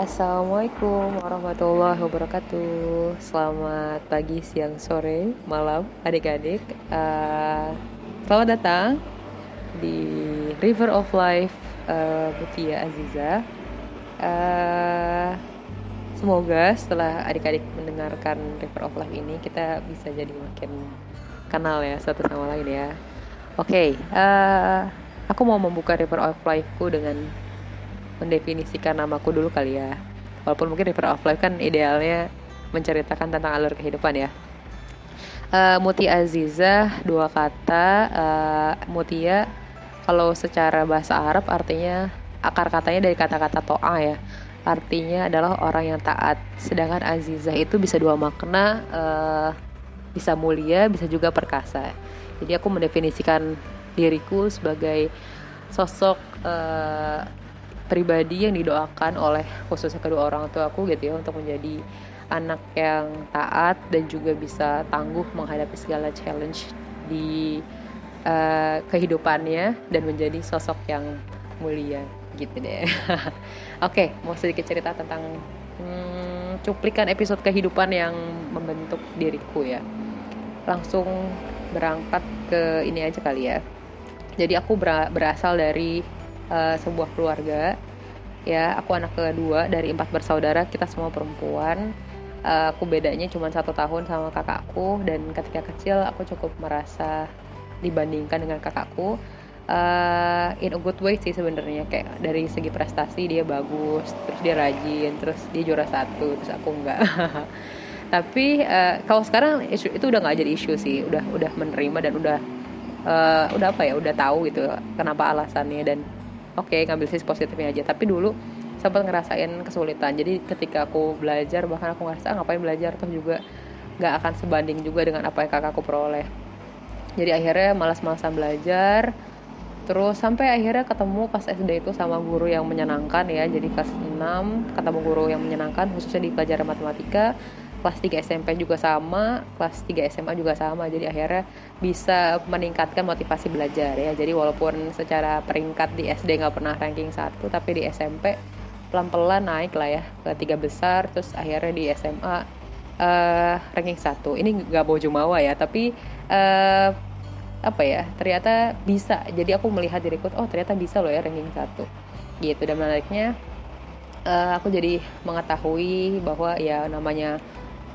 Assalamualaikum warahmatullahi wabarakatuh. Selamat pagi, siang, sore, malam adik-adik. Uh, Selamat datang di River of Life uh, Mutia Aziza. Uh, Semoga setelah adik-adik mendengarkan River of Life ini Kita bisa jadi makin kenal ya satu sama lain ya. Oke, okay, uh, aku mau membuka River of Life-ku dengan mendefinisikan namaku dulu kali ya. Walaupun mungkin River of Life kan idealnya menceritakan tentang alur kehidupan ya. Uh, Muti Aziza dua kata. Uh, Mutia kalau secara bahasa Arab artinya akar katanya dari kata-kata toa ya. Artinya adalah orang yang taat. Sedangkan Azizah itu bisa dua makna uh, bisa mulia bisa juga perkasa. Jadi aku mendefinisikan diriku sebagai sosok uh, pribadi yang didoakan oleh khususnya kedua orang tua aku gitu ya untuk menjadi anak yang taat dan juga bisa tangguh menghadapi segala challenge di uh, kehidupannya dan menjadi sosok yang mulia gitu deh. Oke, okay, mau sedikit cerita tentang hmm, cuplikan episode kehidupan yang membentuk diriku ya. Langsung berangkat ke ini aja kali ya. Jadi aku berasal dari uh, sebuah keluarga. Ya aku anak kedua dari empat bersaudara kita semua perempuan. Uh, aku bedanya cuma satu tahun sama kakakku dan ketika kecil aku cukup merasa dibandingkan dengan kakakku uh, in a good way sih sebenarnya kayak dari segi prestasi dia bagus terus dia rajin terus dia juara satu terus aku enggak. Tapi uh, kalau sekarang isu, itu udah nggak jadi isu sih udah udah menerima dan udah uh, udah apa ya udah tahu gitu kenapa alasannya dan oke okay, ngambil sisi positifnya aja. Tapi dulu sempat ngerasain kesulitan. Jadi ketika aku belajar bahkan aku ngerasa ah, ngapain belajar? Tuh juga nggak akan sebanding juga dengan apa yang kakakku peroleh. Jadi akhirnya malas-malasan belajar. Terus sampai akhirnya ketemu pas SD itu sama guru yang menyenangkan ya. Jadi kelas 6 ketemu guru yang menyenangkan khususnya di pelajaran matematika kelas 3 SMP juga sama, kelas 3 SMA juga sama. Jadi akhirnya bisa meningkatkan motivasi belajar ya. Jadi walaupun secara peringkat di SD nggak pernah ranking satu, tapi di SMP pelan-pelan naik lah ya ke tiga besar. Terus akhirnya di SMA uh, eh, ranking satu. Ini nggak mau jumawa ya, tapi uh, apa ya ternyata bisa. Jadi aku melihat diriku, oh ternyata bisa loh ya ranking satu. Gitu dan menariknya uh, aku jadi mengetahui bahwa ya namanya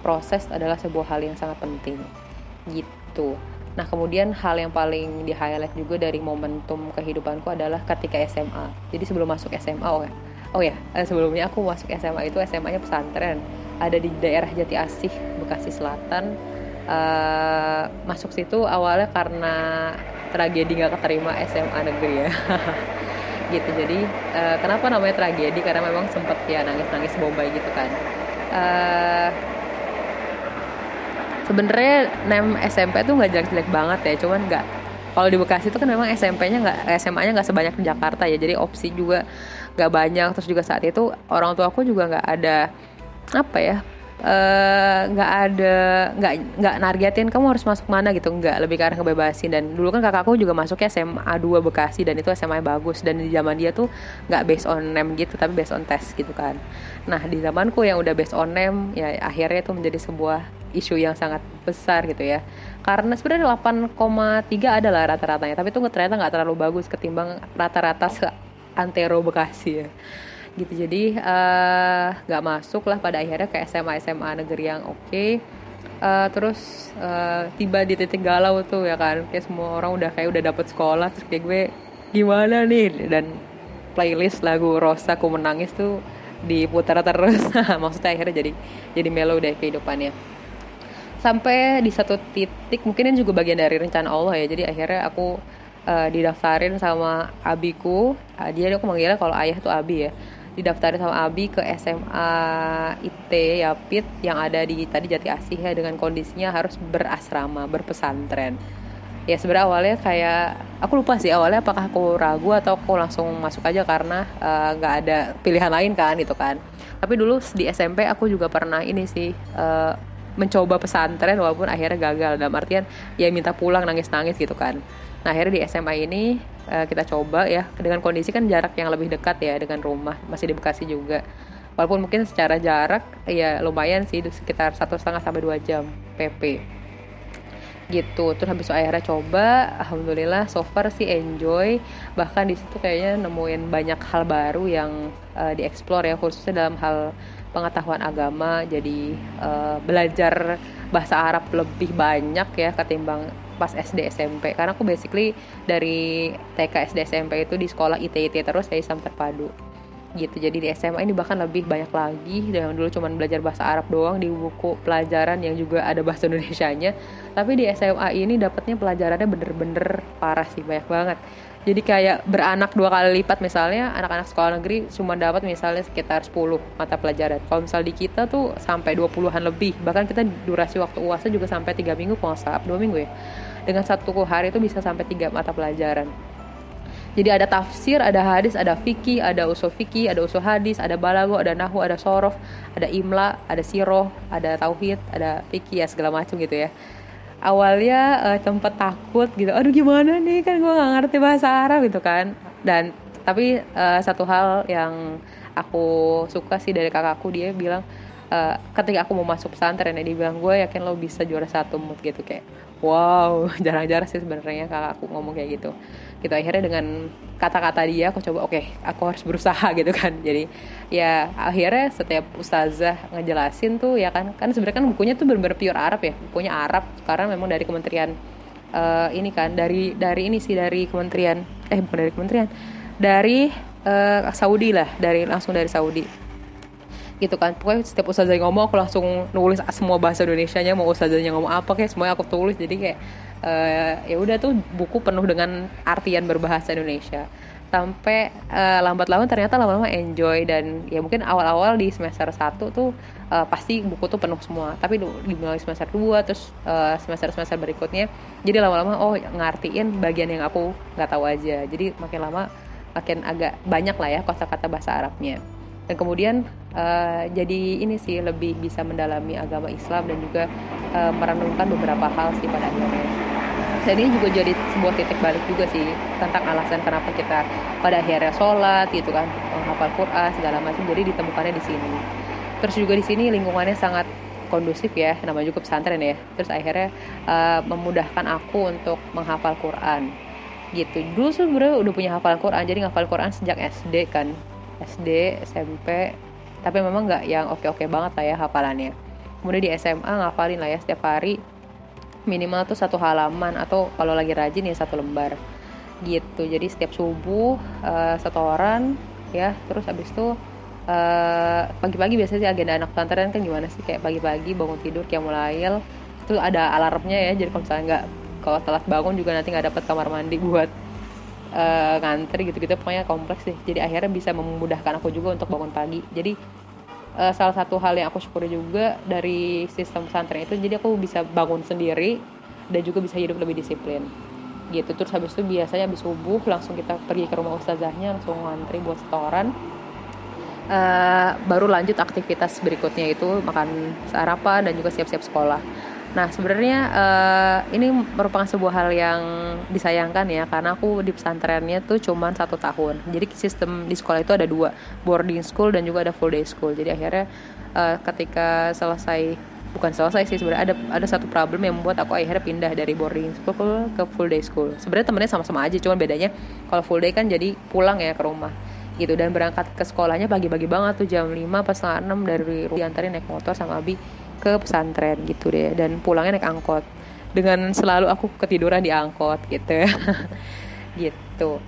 proses adalah sebuah hal yang sangat penting gitu. Nah kemudian hal yang paling di highlight juga dari momentum kehidupanku adalah ketika SMA jadi sebelum masuk SMA oh ya. Oh ya eh, sebelumnya aku masuk SMA itu SMA nya pesantren. Ada di daerah Jati Asih Bekasi Selatan. Uh, masuk situ awalnya karena tragedi nggak keterima SMA negeri ya. Gitu jadi uh, kenapa namanya tragedi? Karena memang sempet ya nangis nangis bombay gitu kan. Uh, sebenarnya nem SMP tuh nggak jelek-jelek banget ya cuman nggak kalau di Bekasi itu kan memang SMP-nya nggak SMA-nya nggak sebanyak di Jakarta ya jadi opsi juga nggak banyak. Terus juga saat itu orang tua aku juga nggak ada apa ya Eh, nggak uh, ada nggak nggak nargetin kamu harus masuk mana gitu nggak lebih karena kebebasin dan dulu kan kakakku juga masuknya SMA 2 Bekasi dan itu SMA yang bagus. Dan di zaman dia tuh nggak based on name gitu tapi based on test gitu kan. Nah di zamanku yang udah based on name ya akhirnya itu menjadi sebuah isu yang sangat besar gitu ya. Karena sebenarnya 8,3 adalah rata-ratanya tapi itu ternyata nggak terlalu bagus ketimbang rata-rata se antero Bekasi ya. Gitu jadi eh, nggak uh, masuk lah pada akhirnya ke SMA SMA negeri yang oke. Okay. uh, terus uh, tiba di titik galau tuh ya kan kayak semua orang udah kayak udah dapet sekolah terus kayak gue gimana nih? Dan playlist lagu Rosa ku menangis tuh diputar terus. Maksudnya akhirnya jadi jadi melo deh kehidupannya sampai di satu titik mungkin ini juga bagian dari rencana Allah ya jadi akhirnya aku uh, didaftarin sama abiku uh, dia aku manggilnya kalau ayah tuh abi ya didaftarin sama Abi ke SMA IT Yapit yang ada di tadi Jati Asih ya dengan kondisinya harus berasrama, berpesantren. Ya sebenarnya awalnya kayak aku lupa sih awalnya apakah aku ragu atau aku langsung masuk aja karena eh, nggak uh, ada pilihan lain kan gitu kan. Tapi dulu di SMP aku juga pernah ini sih uh, mencoba pesantren walaupun akhirnya gagal. Dalam artian ya minta pulang nangis-nangis gitu kan. Nah akhirnya di SMA ini uh, kita coba ya. Dengan kondisi kan jarak yang lebih dekat ya dengan rumah masih di Bekasi juga. Walaupun mungkin secara jarak ya lumayan sih sekitar satu setengah sampai dua jam PP gitu. Terus habis itu akhirnya coba alhamdulillah so far sih enjoy. Bahkan di situ kayaknya nemuin banyak hal baru yang uh, dieksplor ya khususnya dalam hal pengetahuan agama. Jadi uh, belajar bahasa Arab lebih banyak ya ketimbang pas SD SMP karena aku basically dari TK SD SMP itu di sekolah ITIT terus saya Islam terpadu gitu. Jadi di SMA ini bahkan lebih banyak lagi yang dulu cuma belajar bahasa Arab doang di buku pelajaran yang juga ada bahasa Indonesia nya tapi di SMA ini dapatnya pelajarannya bener-bener parah sih banyak banget. Jadi kayak beranak dua kali lipat misalnya anak-anak sekolah negeri cuma dapat misalnya sekitar 10 mata pelajaran. Kalau misal di kita tuh sampai 20-an lebih. Bahkan kita durasi waktu uasnya juga sampai tiga minggu kalau salah dua minggu ya. Dengan satu hari itu bisa sampai tiga mata pelajaran jadi ada tafsir, ada hadis, ada fikih, ada usul fikih, ada usul hadis, ada balago, ada nahu, ada sorof, ada imla, ada siroh, ada tauhid, ada fikih ya segala macam gitu ya. Awalnya uh, tempat takut gitu, aduh gimana nih kan gue nggak ngerti bahasa Arab gitu kan. Dan tapi uh, satu hal yang aku suka sih dari kakakku dia bilang uh, ketika aku mau masuk pesantren ya dia bilang gue yakin lo bisa juara satu mood gitu kayak wow jarang-jarang sih sebenarnya kakakku ngomong kayak gitu. Gitu akhirnya dengan kata-kata dia aku coba oke okay, aku harus berusaha gitu kan. Jadi ya akhirnya setiap ustazah ngejelasin tuh ya kan kan sebenarnya kan bukunya tuh benar-benar pure Arab ya bukunya Arab. Karena memang dari kementerian uh, ini kan dari dari ini sih dari kementerian eh bukan dari kementerian dari uh, Saudi lah dari langsung dari Saudi gitu kan. Pokoknya setiap ustazah ngomong aku langsung nulis semua bahasa Indonesia nya mau ustazahnya ngomong apa kayak semuanya aku tulis. Jadi kayak uh, ya udah tuh buku penuh dengan artian berbahasa Indonesia. Sampai uh, lambat laun ternyata lama-lama enjoy dan ya mungkin awal-awal di semester 1 tuh uh, pasti buku tuh penuh semua. Tapi di mulai semester 2 terus uh, semester-semester berikutnya jadi lama-lama oh ngartiin bagian yang aku nggak tahu aja. Jadi makin lama makin agak banyak lah ya kosakata bahasa Arabnya dan kemudian uh, jadi ini sih lebih bisa mendalami agama Islam dan juga uh, merenungkan beberapa hal sih pada akhirnya. Dan ini juga jadi sebuah titik balik juga sih tentang alasan kenapa kita pada akhirnya sholat gitu kan menghafal Quran segala macam jadi ditemukannya di sini. Terus juga di sini lingkungannya sangat kondusif ya namanya juga pesantren ya. Terus akhirnya uh, memudahkan aku untuk menghafal Quran gitu. Dulu sebenarnya udah punya hafalan Quran jadi ngafal Quran sejak SD kan SD SMP tapi memang nggak yang oke-oke banget lah ya hafalannya. Kemudian di SMA ngafalin lah ya setiap hari minimal tuh satu halaman atau kalau lagi rajin ya satu lembar gitu. Jadi setiap subuh uh, setoran ya terus abis itu uh, pagi-pagi biasanya sih agenda anak pesantren kan gimana sih? Kayak pagi-pagi bangun tidur kayak mulai itu ada alarmnya ya jadi kalau misalnya nggak kalau telat bangun juga nanti nggak dapat kamar mandi buat uh, ngantri gitu-gitu pokoknya kompleks deh. Jadi akhirnya bisa memudahkan aku juga untuk bangun pagi. Jadi uh, salah satu hal yang aku syukuri juga dari sistem pesantren itu jadi aku bisa bangun sendiri dan juga bisa hidup lebih disiplin. Gitu. Terus habis itu biasanya habis subuh langsung kita pergi ke rumah ustazahnya langsung ngantri buat setoran. Uh, baru lanjut aktivitas berikutnya itu makan sarapan dan juga siap-siap sekolah Nah sebenarnya uh, ini merupakan sebuah hal yang disayangkan ya karena aku di pesantrennya tuh cuma satu tahun. Jadi sistem di sekolah itu ada dua, boarding school dan juga ada full day school. Jadi akhirnya uh, ketika selesai bukan selesai sih sebenarnya ada ada satu problem yang membuat aku akhirnya pindah dari boarding school ke full day school. Sebenarnya temennya sama-sama aja, cuma bedanya kalau full day kan jadi pulang ya ke rumah gitu dan berangkat ke sekolahnya pagi-pagi banget tuh jam 5 pas setengah 6 dari diantarin naik motor sama Abi ke pesantren gitu deh dan pulangnya naik angkot. Dengan selalu aku ketiduran di angkot gitu. Gitu.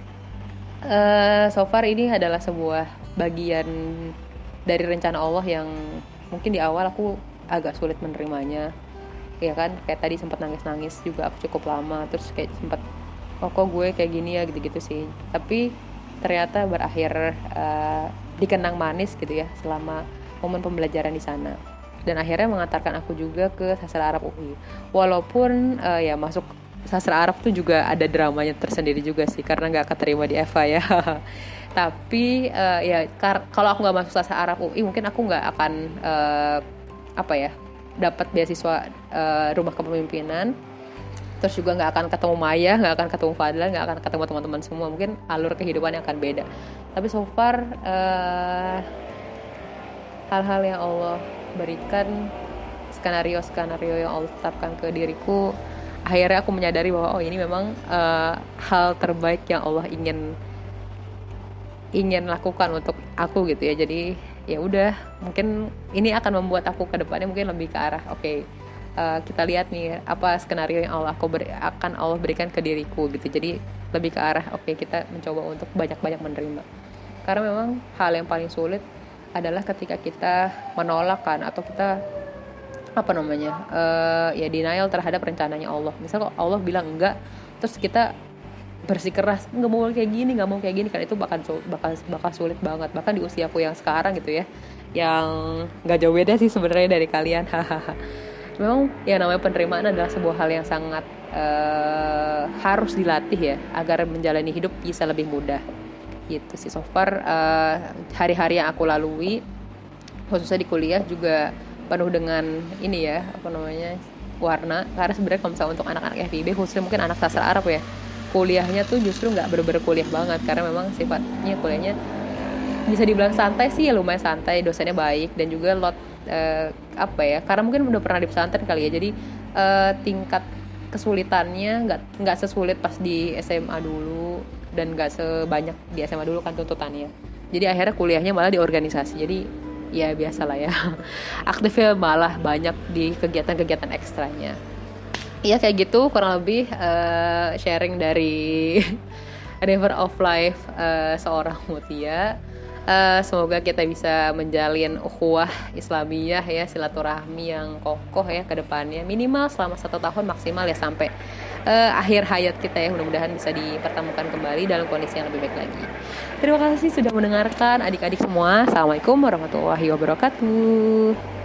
Uh, so far ini adalah sebuah bagian dari rencana Allah yang mungkin di awal aku agak sulit menerimanya. Ya kan? Kayak tadi sempat nangis-nangis juga aku cukup lama terus kayak sempat oh kok gue kayak gini ya? gitu-gitu sih. Tapi ternyata berakhir uh, dikenang manis gitu ya selama momen pembelajaran di sana dan akhirnya mengantarkan aku juga ke sastra Arab UI walaupun uh, ya masuk sastra Arab tuh juga ada dramanya tersendiri juga sih karena nggak keterima di Eva ya. Tapi uh, ya kalau aku nggak masuk sastra Arab UI mungkin aku nggak akan uh, apa ya dapat beasiswa uh, rumah kepemimpinan. Terus juga nggak akan ketemu Maya nggak akan ketemu Fadla nggak akan ketemu teman-teman semua. Mungkin alur kehidupannya akan beda. Tapi so far uh, hal-hal yang Allah berikan skenario skenario yang Allah tetapkan ke diriku. Akhirnya aku menyadari bahwa oh ini memang uh, hal terbaik yang Allah ingin ingin lakukan untuk aku gitu ya. Jadi ya udah mungkin ini akan membuat aku ke depannya mungkin lebih ke arah oke okay, uh, eh, kita lihat nih apa skenario yang Allah aku beri, akan Allah berikan ke diriku gitu. Jadi lebih ke arah oke okay, kita mencoba untuk banyak-banyak menerima. Karena memang hal yang paling sulit adalah ketika kita menolak kan atau kita apa namanya uh, ya denial terhadap rencananya Allah. Misal kok Allah bilang enggak terus kita bersikeras nggak mau kayak gini nggak mau kayak gini kan itu bakal bakal bakal sulit banget. Bahkan di usiaku yang sekarang gitu ya yang nggak jauh beda sih sebenarnya dari kalian. Memang ya namanya penerimaan adalah sebuah hal yang sangat uh, harus dilatih ya agar menjalani hidup bisa lebih mudah gitu sih. So far uh, hari-hari yang aku lalui khususnya di kuliah juga penuh dengan ini ya apa namanya warna. Karena sebenarnya kalau misalnya untuk anak-anak FIB khususnya mungkin anak sastra Arab ya kuliahnya tuh justru nggak bener-bener kuliah banget. Karena memang sifatnya kuliahnya bisa dibilang santai sih ya lumayan santai dosennya baik dan juga lot uh, apa ya karena mungkin udah pernah di pesantren kali ya. Jadi uh, tingkat kesulitannya nggak nggak sesulit pas di SMA dulu dan nggak sebanyak di SMA dulu kan tuntutannya jadi akhirnya kuliahnya malah di organisasi. Jadi ya biasa lah ya. Aktifnya malah banyak di kegiatan-kegiatan ekstranya. Ya kayak gitu kurang lebih uh, sharing dari River of Life uh, seorang Mutia uh, semoga kita bisa menjalin ukhuwah Islamiyah ya silaturahmi yang kokoh ya ke depannya. Minimal selama satu tahun maksimal ya sampai uh, akhir hayat kita ya. Mudah-mudahan bisa dipertemukan kembali dalam kondisi yang lebih baik lagi. Terima kasih sudah mendengarkan adik-adik semua. Assalamualaikum warahmatullahi wabarakatuh